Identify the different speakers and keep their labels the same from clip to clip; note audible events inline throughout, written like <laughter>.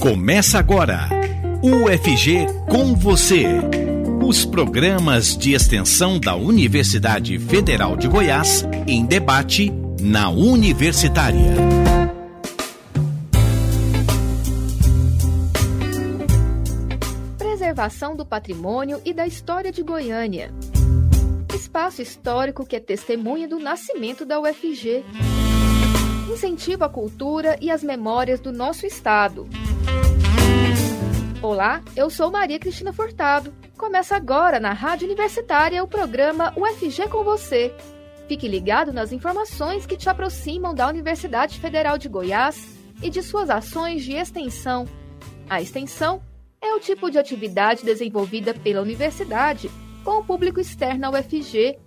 Speaker 1: Começa agora. UFG com você. Os programas de extensão da Universidade Federal de Goiás em debate na Universitária.
Speaker 2: Preservação do patrimônio e da história de Goiânia. Espaço histórico que é testemunha do nascimento da UFG. Incentiva a cultura e as memórias do nosso estado. Olá, eu sou Maria Cristina Furtado. Começa agora na Rádio Universitária o programa UFG com você. Fique ligado nas informações que te aproximam da Universidade Federal de Goiás e de suas ações de extensão. A extensão é o tipo de atividade desenvolvida pela universidade com o público externo ao UFG.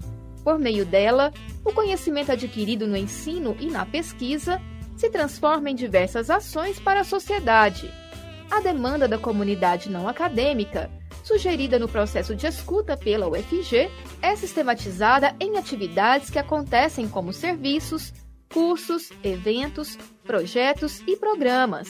Speaker 2: Por meio dela, o conhecimento adquirido no ensino e na pesquisa se transforma em diversas ações para a sociedade. A demanda da comunidade não acadêmica, sugerida no processo de escuta pela UFG, é sistematizada em atividades que acontecem como serviços, cursos, eventos, projetos e programas.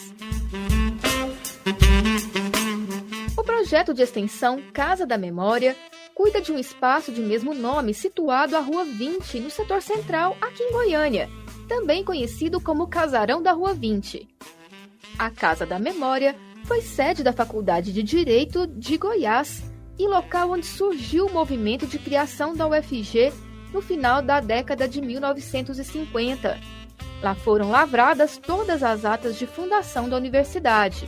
Speaker 2: O projeto de extensão Casa da Memória cuida de um espaço de mesmo nome situado à Rua 20, no setor central, aqui em Goiânia, também conhecido como Casarão da Rua 20. A Casa da Memória foi sede da Faculdade de Direito de Goiás e local onde surgiu o movimento de criação da UFG no final da década de 1950. Lá foram lavradas todas as atas de fundação da universidade.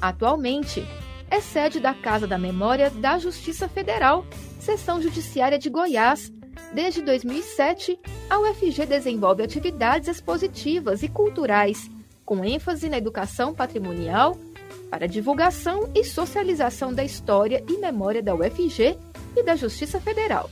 Speaker 2: Atualmente, é sede da Casa da Memória da Justiça Federal, Seção Judiciária de Goiás. Desde 2007, a UFG desenvolve atividades expositivas e culturais com ênfase na educação patrimonial, para divulgação e socialização da história e memória da UFG e da Justiça Federal.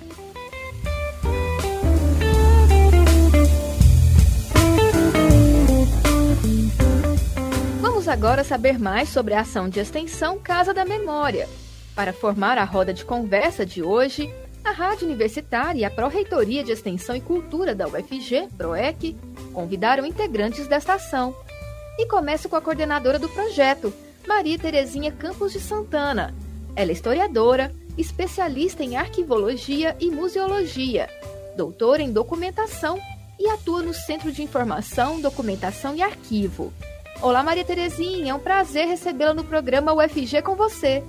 Speaker 2: Vamos agora saber mais sobre a ação de extensão Casa da Memória. Para formar a roda de conversa de hoje, a Rádio Universitária e a Pró-Reitoria de Extensão e Cultura da UFG, PROEC, convidaram integrantes desta ação e começo com a coordenadora do projeto, Maria Terezinha Campos de Santana. Ela é historiadora, especialista em arquivologia e museologia, doutora em documentação e atua no Centro de Informação, Documentação e Arquivo. Olá, Maria Terezinha, é um prazer recebê-la no programa UFG com você.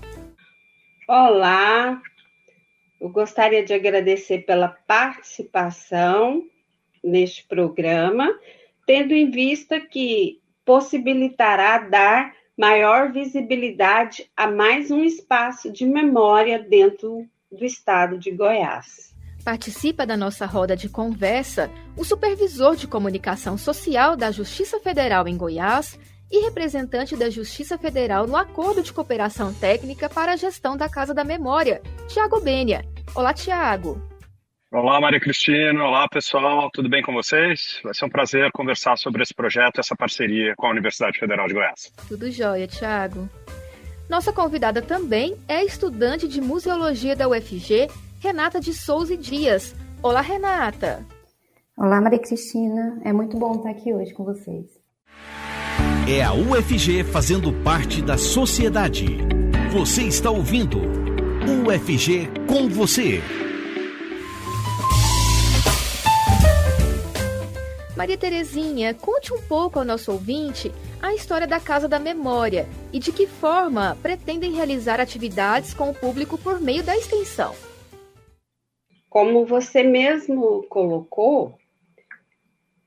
Speaker 3: Olá, eu gostaria de agradecer pela participação neste programa, tendo em vista que possibilitará dar maior visibilidade a mais um espaço de memória dentro do estado de Goiás.
Speaker 2: Participa da nossa roda de conversa o supervisor de comunicação social da Justiça Federal em Goiás e representante da Justiça Federal no Acordo de Cooperação Técnica para a Gestão da Casa da Memória, Tiago Bênia. Olá, Tiago.
Speaker 4: Olá, Maria Cristina. Olá, pessoal. Tudo bem com vocês? Vai ser um prazer conversar sobre esse projeto, essa parceria com a Universidade Federal de Goiás.
Speaker 2: Tudo jóia, Tiago. Nossa convidada também é estudante de museologia da UFG, Renata de Souza Dias. Olá, Renata.
Speaker 5: Olá, Maria Cristina. É muito bom estar aqui hoje com vocês.
Speaker 1: É a UFG fazendo parte da sociedade. Você está ouvindo UFG com você.
Speaker 2: Maria Terezinha, conte um pouco ao nosso ouvinte a história da Casa da Memória e de que forma pretendem realizar atividades com o público por meio da extensão.
Speaker 3: Como você mesmo colocou,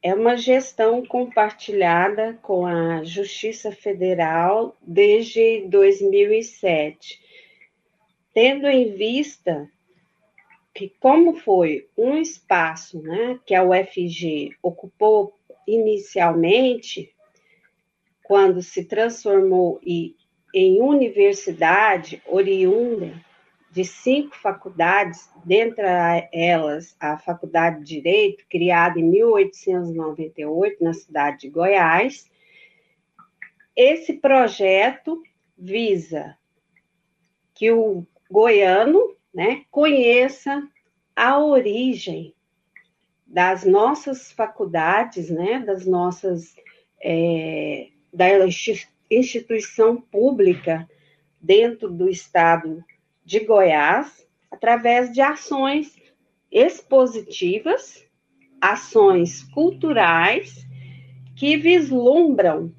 Speaker 3: é uma gestão compartilhada com a Justiça Federal desde 2007, tendo em vista que como foi um espaço né, que a UFG ocupou inicialmente, quando se transformou em universidade oriunda de cinco faculdades, dentre elas a Faculdade de Direito, criada em 1898 na cidade de Goiás. Esse projeto visa que o goiano né, conheça a origem das nossas faculdades, né, das nossas é, da instituição pública dentro do estado de Goiás, através de ações expositivas, ações culturais que vislumbram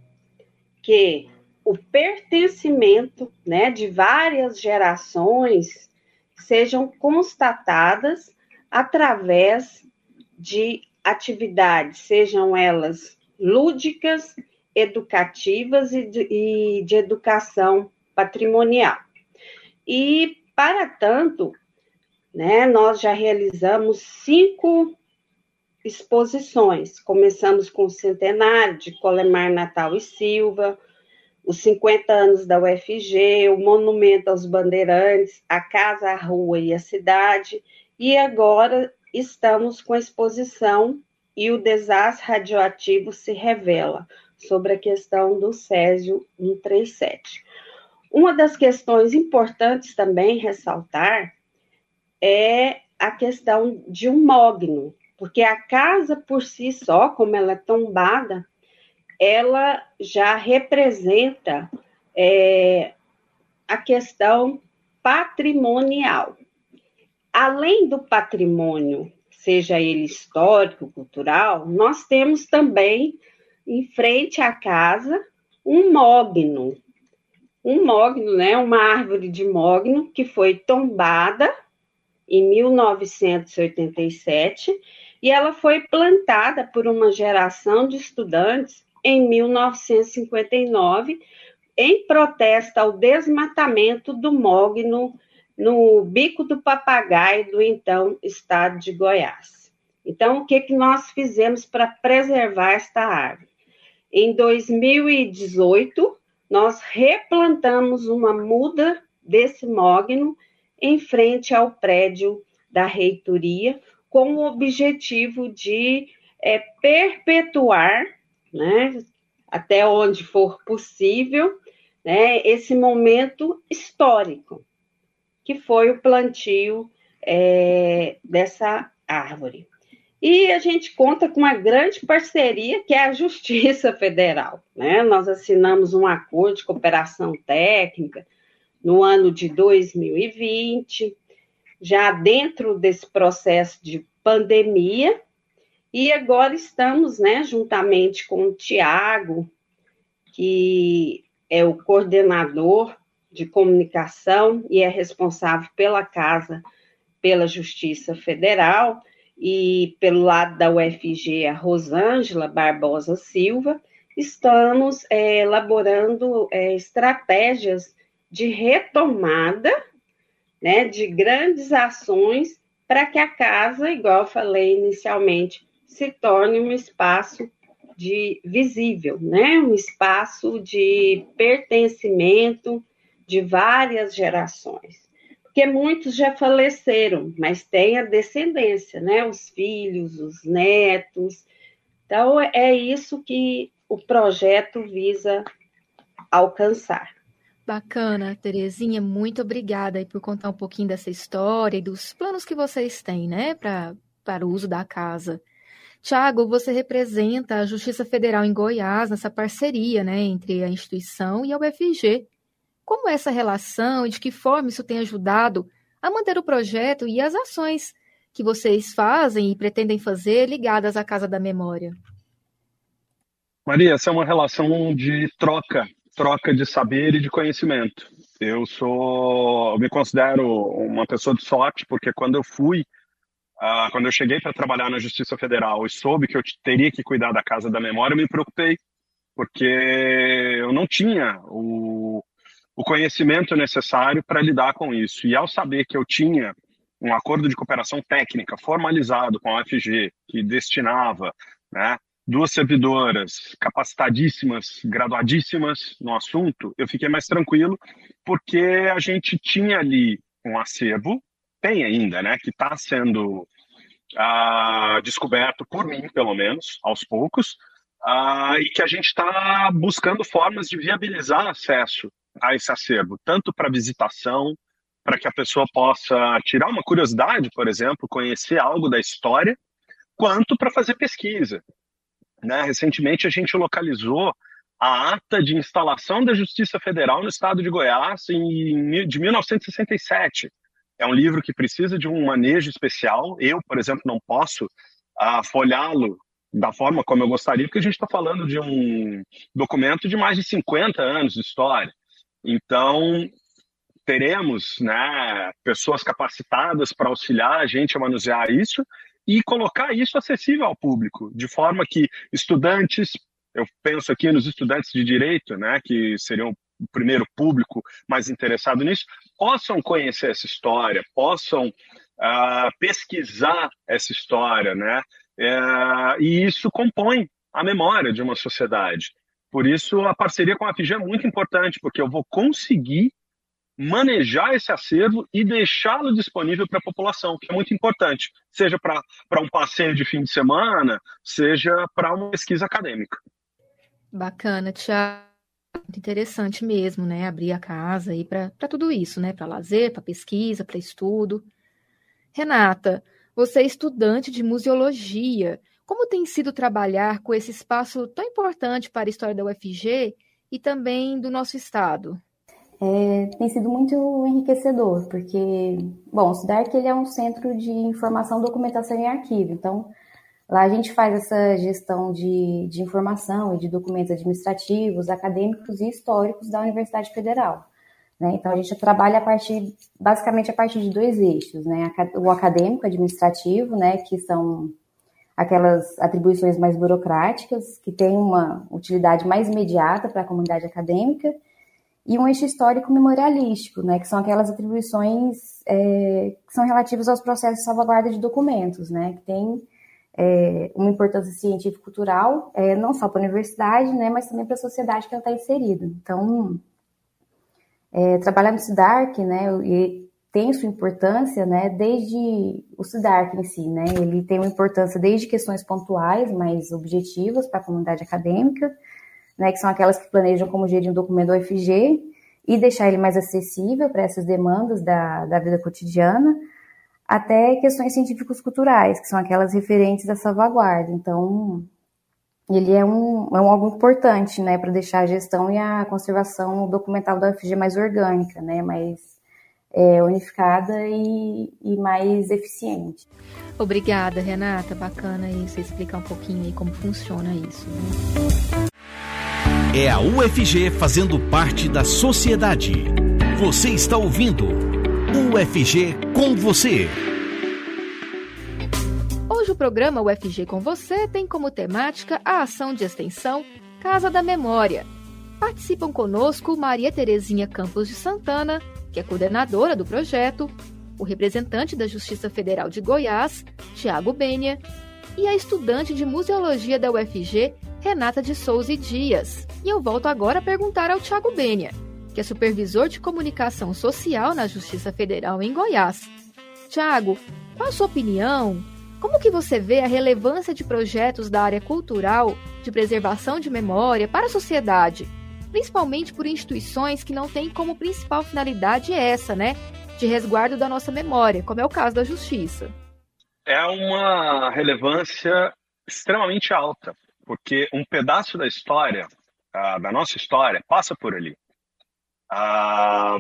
Speaker 3: que o pertencimento né, de várias gerações sejam constatadas através de atividades, sejam elas lúdicas, educativas e de, e de educação patrimonial. E, para tanto, né, nós já realizamos cinco exposições. Começamos com o centenário de Colemar Natal e Silva, os 50 anos da UFG, o Monumento aos Bandeirantes, a Casa, a Rua e a Cidade, e agora estamos com a exposição e o desastre radioativo se revela sobre a questão do Césio 137. Uma das questões importantes também ressaltar é a questão de um mogno, porque a casa por si só, como ela é tombada, ela já representa é, a questão patrimonial. Além do patrimônio, seja ele histórico, cultural, nós temos também em frente à casa um mogno. Um mogno, né, uma árvore de mogno que foi tombada em 1987 e ela foi plantada por uma geração de estudantes em 1959, em protesto ao desmatamento do mogno no Bico do Papagaio do então estado de Goiás. Então, o que, que nós fizemos para preservar esta árvore? Em 2018, nós replantamos uma muda desse mogno em frente ao prédio da reitoria, com o objetivo de é, perpetuar né, até onde for possível, né, esse momento histórico, que foi o plantio é, dessa árvore. E a gente conta com uma grande parceria, que é a Justiça Federal. Né? Nós assinamos um acordo de cooperação técnica no ano de 2020, já dentro desse processo de pandemia, e agora estamos, né, juntamente com o Tiago, que é o coordenador de comunicação e é responsável pela casa, pela Justiça Federal, e pelo lado da UFG, a Rosângela Barbosa Silva, estamos é, elaborando é, estratégias de retomada né, de grandes ações para que a casa, igual eu falei inicialmente, se torne um espaço de visível, né? Um espaço de pertencimento de várias gerações. Porque muitos já faleceram, mas tem a descendência, né? Os filhos, os netos. Então é isso que o projeto visa alcançar.
Speaker 2: Bacana, Terezinha, muito obrigada por contar um pouquinho dessa história e dos planos que vocês têm, né, para o uso da casa. Tiago, você representa a Justiça Federal em Goiás nessa parceria né, entre a instituição e a UFG. Como essa relação e de que forma isso tem ajudado a manter o projeto e as ações que vocês fazem e pretendem fazer ligadas à Casa da Memória?
Speaker 4: Maria, essa é uma relação de troca, troca de saber e de conhecimento. Eu sou, eu me considero uma pessoa de sorte, porque quando eu fui Uh, quando eu cheguei para trabalhar na Justiça Federal e soube que eu teria que cuidar da Casa da Memória, eu me preocupei, porque eu não tinha o, o conhecimento necessário para lidar com isso. E ao saber que eu tinha um acordo de cooperação técnica formalizado com a UFG, que destinava né, duas servidoras capacitadíssimas, graduadíssimas no assunto, eu fiquei mais tranquilo, porque a gente tinha ali um acervo tem ainda, né, que está sendo uh, descoberto por mim, pelo menos, aos poucos, uh, e que a gente está buscando formas de viabilizar acesso a esse acervo, tanto para visitação, para que a pessoa possa tirar uma curiosidade, por exemplo, conhecer algo da história, quanto para fazer pesquisa. Né? Recentemente a gente localizou a ata de instalação da Justiça Federal no estado de Goiás em, de 1967. É um livro que precisa de um manejo especial. Eu, por exemplo, não posso uh, folhá-lo da forma como eu gostaria, porque a gente está falando de um documento de mais de 50 anos de história. Então, teremos né, pessoas capacitadas para auxiliar a gente a manusear isso e colocar isso acessível ao público, de forma que estudantes, eu penso aqui nos estudantes de direito, né, que seriam o primeiro público mais interessado nisso, possam conhecer essa história, possam uh, pesquisar essa história, né? Uh, e isso compõe a memória de uma sociedade. Por isso, a parceria com a FG é muito importante, porque eu vou conseguir manejar esse acervo e deixá-lo disponível para a população, que é muito importante, seja para um passeio de fim de semana, seja para uma pesquisa acadêmica.
Speaker 2: Bacana, Tiago. Muito interessante mesmo, né? Abrir a casa aí para tudo isso, né? Para lazer, para pesquisa, para estudo. Renata, você é estudante de museologia. Como tem sido trabalhar com esse espaço tão importante para a história da UFG e também do nosso estado?
Speaker 5: É, tem sido muito enriquecedor, porque, bom, o SIDARC ele é um centro de informação, documentação e arquivo, então lá a gente faz essa gestão de, de informação e de documentos administrativos, acadêmicos e históricos da Universidade Federal. Né? Então a gente trabalha a partir, basicamente a partir de dois eixos, né? o acadêmico administrativo, né, que são aquelas atribuições mais burocráticas, que têm uma utilidade mais imediata para a comunidade acadêmica, e um eixo histórico memorialístico, né, que são aquelas atribuições é, que são relativas aos processos de salvaguarda de documentos, né, que tem é, uma importância científico-cultural, é, não só para a universidade, né, mas também para a sociedade que ela está inserida. Então, é, trabalhar no SIDARC, né, tem sua importância, né, desde o SIDARC em si, né, ele tem uma importância desde questões pontuais, mais objetivas para a comunidade acadêmica, né, que são aquelas que planejam como gerir um documento do UFG e deixar ele mais acessível para essas demandas da, da vida cotidiana, até questões científicos culturais, que são aquelas referentes à salvaguarda. Então, ele é um, é um algo importante, né, para deixar a gestão e a conservação documental da UFG mais orgânica, né, mais é, unificada e, e mais eficiente.
Speaker 2: Obrigada, Renata. Bacana isso, explicar um pouquinho aí como funciona isso. Né?
Speaker 1: É a UFG fazendo parte da sociedade. Você está ouvindo UFG com você.
Speaker 2: Hoje o programa UFG com você tem como temática a ação de extensão Casa da Memória. Participam conosco Maria Terezinha Campos de Santana, que é coordenadora do projeto, o representante da Justiça Federal de Goiás, Tiago Bênia, e a estudante de museologia da UFG, Renata de Souza e Dias. E eu volto agora a perguntar ao Tiago Bênia, que é supervisor de comunicação social na Justiça Federal em Goiás. Tiago, qual a sua opinião? Como que você vê a relevância de projetos da área cultural, de preservação de memória para a sociedade, principalmente por instituições que não têm como principal finalidade essa, né, de resguardo da nossa memória, como é o caso da Justiça?
Speaker 4: É uma relevância extremamente alta, porque um pedaço da história, da nossa história, passa por ali.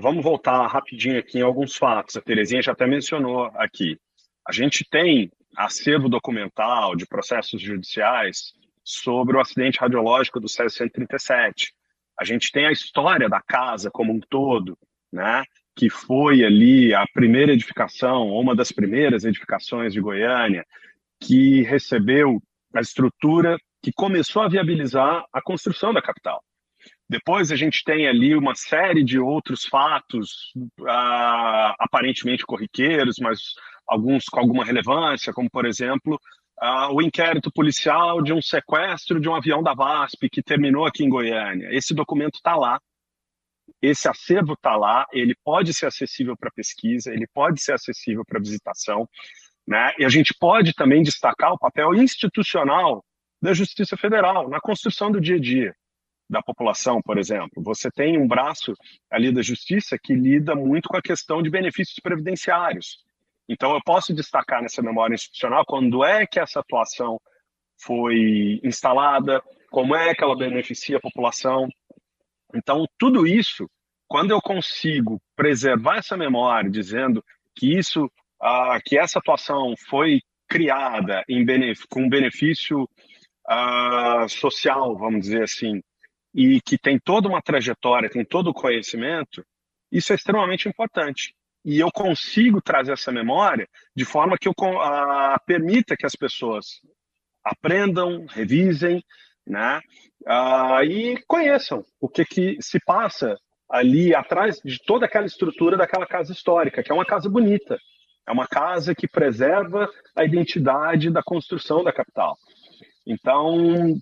Speaker 4: Vamos voltar rapidinho aqui em alguns fatos. A Terezinha já até mencionou aqui. A gente tem acervo documental de processos judiciais sobre o acidente radiológico do César 137. A gente tem a história da casa como um todo, né? que foi ali a primeira edificação, uma das primeiras edificações de Goiânia, que recebeu a estrutura que começou a viabilizar a construção da capital. Depois a gente tem ali uma série de outros fatos uh, aparentemente corriqueiros, mas alguns com alguma relevância, como por exemplo uh, o inquérito policial de um sequestro de um avião da VASP que terminou aqui em Goiânia. Esse documento está lá, esse acervo está lá, ele pode ser acessível para pesquisa, ele pode ser acessível para visitação, né? E a gente pode também destacar o papel institucional da Justiça Federal, na construção do dia a dia da população, por exemplo. Você tem um braço ali da Justiça que lida muito com a questão de benefícios previdenciários. Então, eu posso destacar nessa memória institucional quando é que essa atuação foi instalada, como é que ela beneficia a população. Então, tudo isso, quando eu consigo preservar essa memória, dizendo que isso, que essa atuação foi criada benefício, com benefício social, vamos dizer assim, e que tem toda uma trajetória, tem todo o conhecimento, isso é extremamente importante. E eu consigo trazer essa memória de forma que eu ah, permita que as pessoas aprendam, revisem, né? Ah, e conheçam o que, que se passa ali atrás de toda aquela estrutura daquela casa histórica, que é uma casa bonita, é uma casa que preserva a identidade da construção da capital. Então,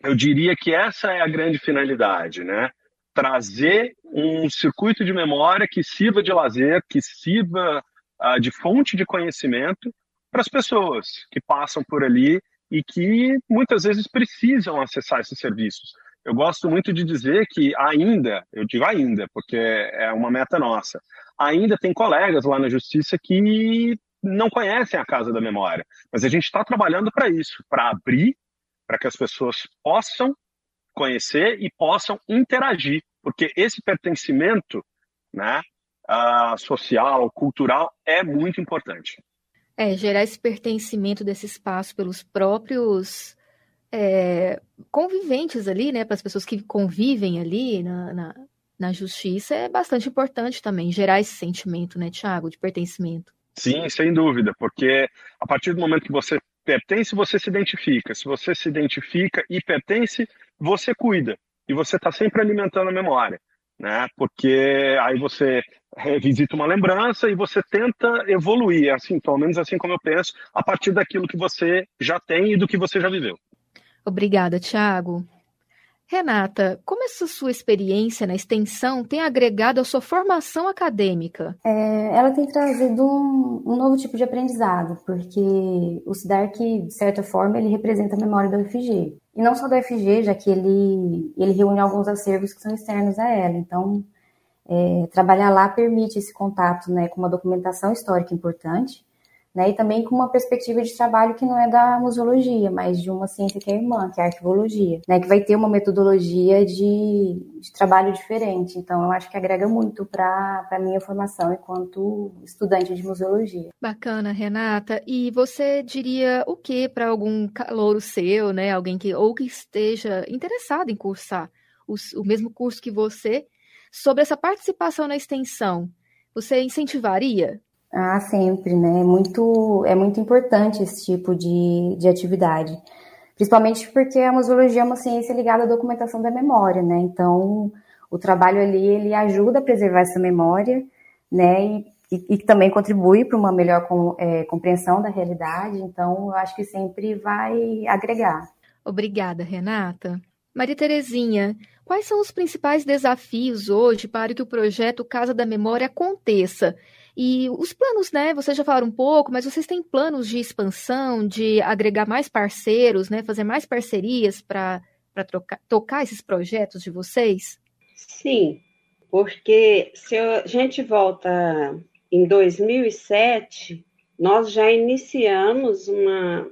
Speaker 4: eu diria que essa é a grande finalidade, né? Trazer um circuito de memória que sirva de lazer, que sirva uh, de fonte de conhecimento para as pessoas que passam por ali e que muitas vezes precisam acessar esses serviços. Eu gosto muito de dizer que ainda, eu digo ainda, porque é uma meta nossa, ainda tem colegas lá na justiça que não conhecem a Casa da Memória, mas a gente está trabalhando para isso, para abrir, para que as pessoas possam conhecer e possam interagir, porque esse pertencimento, né, uh, social, cultural, é muito importante.
Speaker 2: É, gerar esse pertencimento desse espaço pelos próprios é, conviventes ali, né, para as pessoas que convivem ali na, na, na, justiça, é bastante importante também, gerar esse sentimento, né, Tiago, de pertencimento.
Speaker 4: Sim, sem dúvida, porque a partir do momento que você pertence, você se identifica. Se você se identifica e pertence, você cuida. E você está sempre alimentando a memória né? Porque aí você revisita uma lembrança e você tenta evoluir, assim, pelo menos assim como eu penso, a partir daquilo que você já tem e do que você já viveu.
Speaker 2: Obrigada, Tiago. Renata, como essa sua experiência na extensão tem agregado à sua formação acadêmica?
Speaker 5: É, ela tem trazido um, um, novo tipo de aprendizado, porque o SIDARC, de certa forma, ele representa a memória da UFG. E não só da UFG, já que ele, ele reúne alguns acervos que são externos a ela. Então, é, trabalhar lá permite esse contato né, com uma documentação histórica importante, né, e também com uma perspectiva de trabalho que não é da museologia, mas de uma ciência que é irmã, que é a arquivologia, né, que vai ter uma metodologia de, de trabalho diferente. Então, eu acho que agrega muito para a minha formação enquanto estudante de museologia.
Speaker 2: Bacana, Renata. E você diria o que para algum calouro seu, né, alguém que ou que esteja interessado em cursar o, o mesmo curso que você, sobre essa participação na extensão? Você incentivaria?
Speaker 5: Ah, sempre, né? É muito, é muito importante esse tipo de, de atividade. Principalmente porque a museologia é uma ciência ligada à documentação da memória, né? Então, o trabalho ali, ele ajuda a preservar essa memória, né? E, e, e também contribui para uma melhor com, é, compreensão da realidade. Então, eu acho que sempre vai agregar.
Speaker 2: Obrigada, Renata. Maria Terezinha, quais são os principais desafios hoje para que o projeto Casa da Memória aconteça e os planos, né? Vocês já falaram um pouco, mas vocês têm planos de expansão, de agregar mais parceiros, né? Fazer mais parcerias para tocar esses projetos de vocês?
Speaker 3: Sim, porque se a gente volta em 2007, nós já iniciamos uma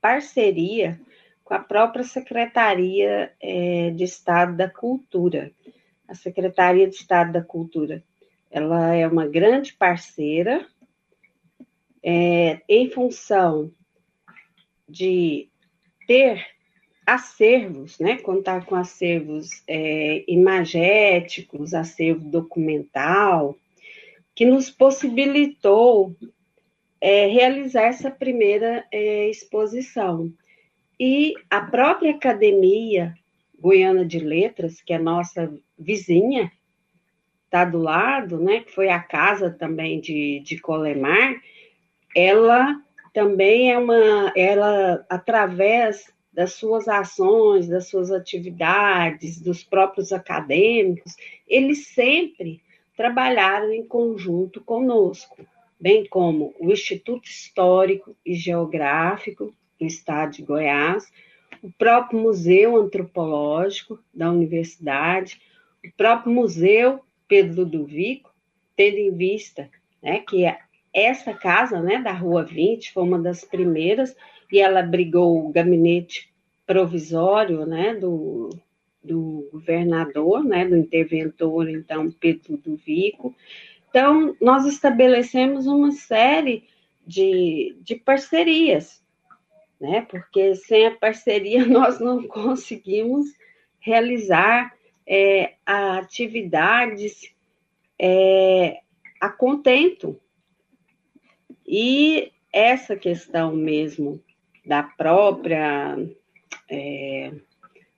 Speaker 3: parceria com a própria Secretaria é, de Estado da Cultura, a Secretaria de Estado da Cultura ela é uma grande parceira é, em função de ter acervos, né? Contar com acervos é, imagéticos, acervo documental, que nos possibilitou é, realizar essa primeira é, exposição. E a própria Academia Goiana de Letras, que é nossa vizinha, está do lado, né, que foi a casa também de, de Colemar, ela também é uma, ela, através das suas ações, das suas atividades, dos próprios acadêmicos, eles sempre trabalharam em conjunto conosco, bem como o Instituto Histórico e Geográfico do Estado de Goiás, o próprio Museu Antropológico da Universidade, o próprio Museu Pedro Ludovico, tendo em vista né, que essa casa né, da Rua 20 foi uma das primeiras, e ela abrigou o gabinete provisório, né, do, do governador, né, do interventor, então, Pedro do Vico. Então, nós estabelecemos uma série de, de parcerias, né, porque sem a parceria <laughs> nós não conseguimos realizar é, atividades é, a contento. E essa questão mesmo da própria é,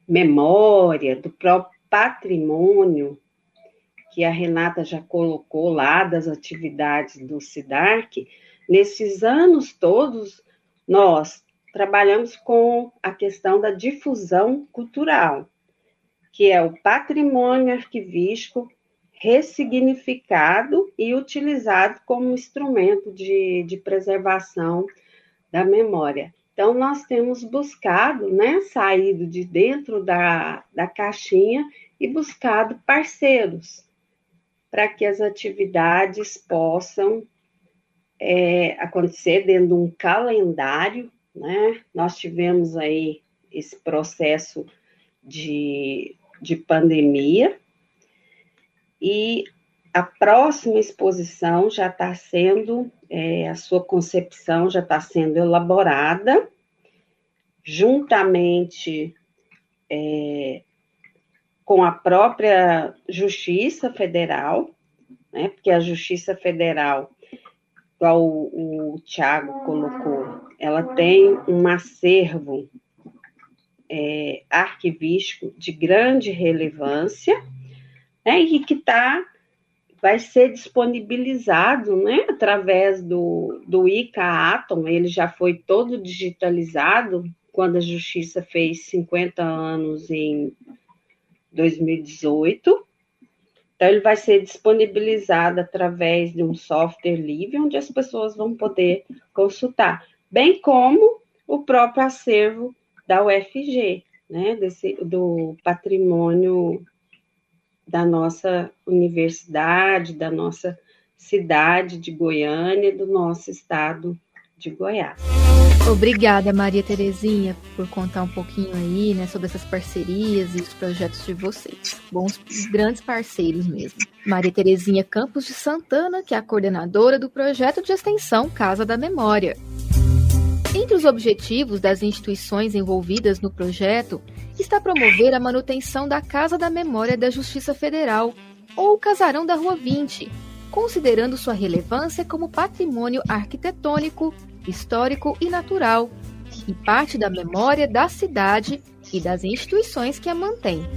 Speaker 3: memória, do próprio patrimônio, que a Renata já colocou lá das atividades do SIDARC, nesses anos todos, nós trabalhamos com a questão da difusão cultural, que é o patrimônio arquivístico ressignificado e utilizado como instrumento de, de preservação da memória. Então, nós temos buscado, né, saído de dentro da, da caixinha e buscado parceiros para que as atividades possam é, acontecer dentro de um calendário, né? Nós tivemos aí esse processo de, de pandemia, e a próxima exposição já está sendo, é, a sua concepção já está sendo elaborada, juntamente é, com a própria Justiça Federal, né, porque a Justiça Federal, igual o, o Tiago colocou, ela tem um acervo é, arquivístico de grande relevância, né, e que tá, vai ser disponibilizado né, através do, do ICA Atom, ele já foi todo digitalizado quando a Justiça fez 50 anos em 2018. Então, ele vai ser disponibilizado através de um software livre, onde as pessoas vão poder consultar, bem como o próprio acervo da UFG, né, desse, do patrimônio da nossa universidade, da nossa cidade de Goiânia, do nosso estado de Goiás.
Speaker 2: Obrigada, Maria Terezinha, por contar um pouquinho aí, né, sobre essas parcerias e os projetos de vocês. Bons, grandes parceiros mesmo. Maria Terezinha Campos de Santana, que é a coordenadora do projeto de extensão Casa da Memória. Entre os objetivos das instituições envolvidas no projeto está promover a manutenção da Casa da Memória da Justiça Federal, ou Casarão da Rua 20, considerando sua relevância como patrimônio arquitetônico, histórico e natural, e parte da memória da cidade e das instituições que a mantêm.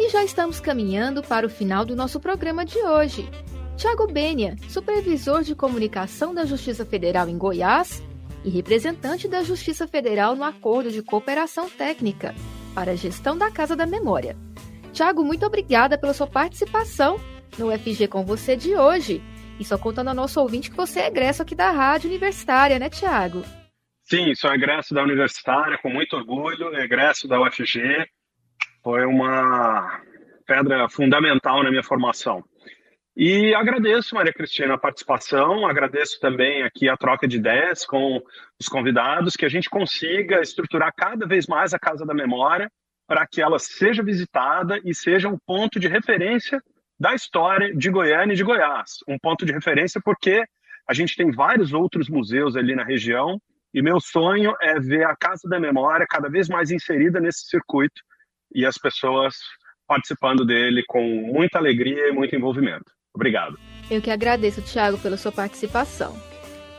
Speaker 2: E já estamos caminhando para o final do nosso programa de hoje. Tiago Benia, supervisor de comunicação da Justiça Federal em Goiás, e representante da Justiça Federal no Acordo de Cooperação Técnica para a Gestão da Casa da Memória. Tiago, muito obrigada pela sua participação no FG com você de hoje. E só contando ao nosso ouvinte que você é egresso aqui da Rádio Universitária, né, Tiago?
Speaker 4: Sim, sou egresso da Universitária, com muito orgulho, egresso da UFG. Foi uma pedra fundamental na minha formação. E agradeço, Maria Cristina, a participação, agradeço também aqui a troca de ideias com os convidados, que a gente consiga estruturar cada vez mais a Casa da Memória para que ela seja visitada e seja um ponto de referência da história de Goiânia e de Goiás. Um ponto de referência porque a gente tem vários outros museus ali na região e meu sonho é ver a Casa da Memória cada vez mais inserida nesse circuito e as pessoas participando dele com muita alegria e muito envolvimento. Obrigado.
Speaker 2: Eu que agradeço, Tiago, pela sua participação.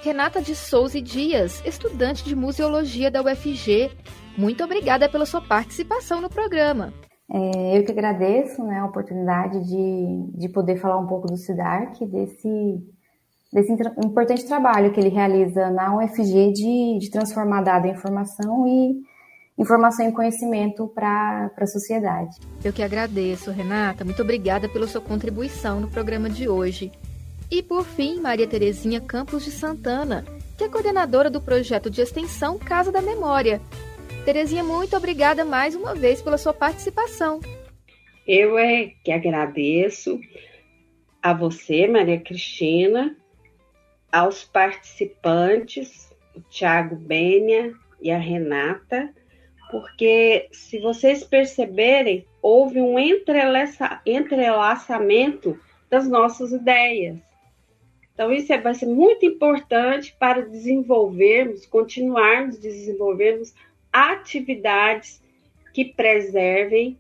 Speaker 2: Renata de Souza Dias, estudante de museologia da UFG, muito obrigada pela sua participação no programa.
Speaker 5: É, eu que agradeço né, a oportunidade de, de poder falar um pouco do SIDARC, desse, desse importante trabalho que ele realiza na UFG de, de transformar dado em informação e informação e conhecimento para a sociedade.
Speaker 2: Eu que agradeço, Renata. Muito obrigada pela sua contribuição no programa de hoje. E por fim, Maria Terezinha Campos de Santana, que é coordenadora do projeto de extensão Casa da Memória. Terezinha, muito obrigada mais uma vez pela sua participação.
Speaker 3: Eu é que agradeço a você, Maria Cristina, aos participantes, o Tiago Bênia e a Renata, porque se vocês perceberem, houve um entrelaça, entrelaçamento das nossas ideias. Então, isso é, vai ser muito importante para desenvolvermos, continuarmos desenvolvermos atividades que preservem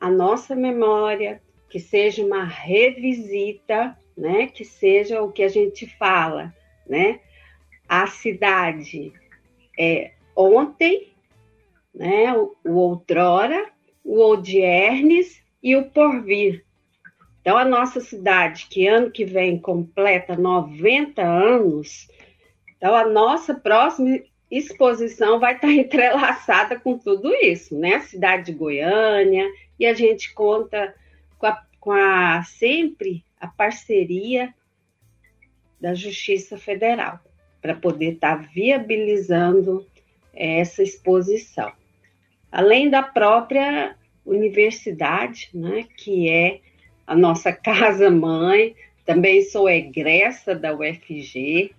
Speaker 3: a nossa memória, que seja uma revisita, né? Que seja o que a gente fala, né? A cidade é ontem, né? O, outrora, o odiernes e o porvir. Então, a nossa cidade, que ano que vem completa 90 anos, então a nossa próxima exposição vai estar <laughs> entrelaçada com tudo isso, né? A cidade de Goiânia, e a gente conta com a, com a sempre a parceria da Justiça Federal para poder estar viabilizando essa exposição. Além da própria universidade, né, que é a nossa <laughs> casa-mãe, também sou egressa da UFG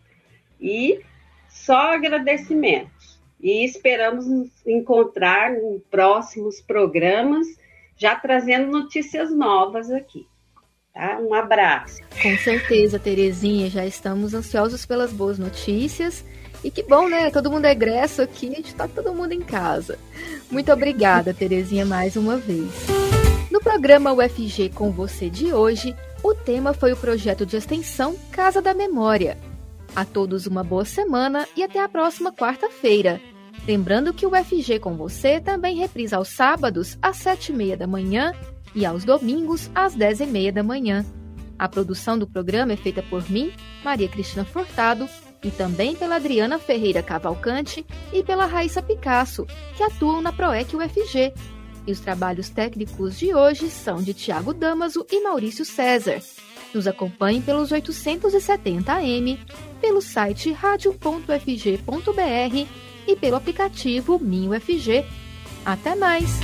Speaker 3: e só agradecimentos. E esperamos nos encontrar em próximos programas, já trazendo notícias novas aqui. Tá? Um abraço.
Speaker 2: Com certeza, Terezinha, já estamos ansiosos pelas boas notícias. E que bom, né? Todo mundo é egresso aqui, a gente tá todo mundo em casa. Muito obrigada, Terezinha, mais uma vez. No programa UFG com você de hoje, o tema foi o projeto de extensão Casa da Memória. A todos uma boa semana e até a próxima quarta-feira. Lembrando que o UFG com você também reprisa aos sábados às sete e meia da manhã e aos domingos às dez e meia da manhã. A produção do programa é feita por mim, Maria Cristina Furtado, e também pela Adriana Ferreira Cavalcante e pela Raíssa Picasso, que atuam na PROEC UFG, e os trabalhos técnicos de hoje são de Tiago Damaso e Maurício César. Nos acompanhe pelos 870 AM, pelo site radio.fg.br e pelo aplicativo MinUFG. Até mais!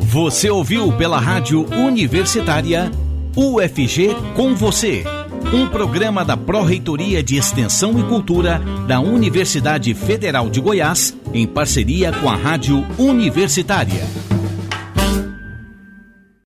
Speaker 1: Você ouviu pela Rádio Universitária UFG com você um programa da Pró-Reitoria de Extensão e Cultura da Universidade Federal de Goiás, em parceria com a Rádio Universitária.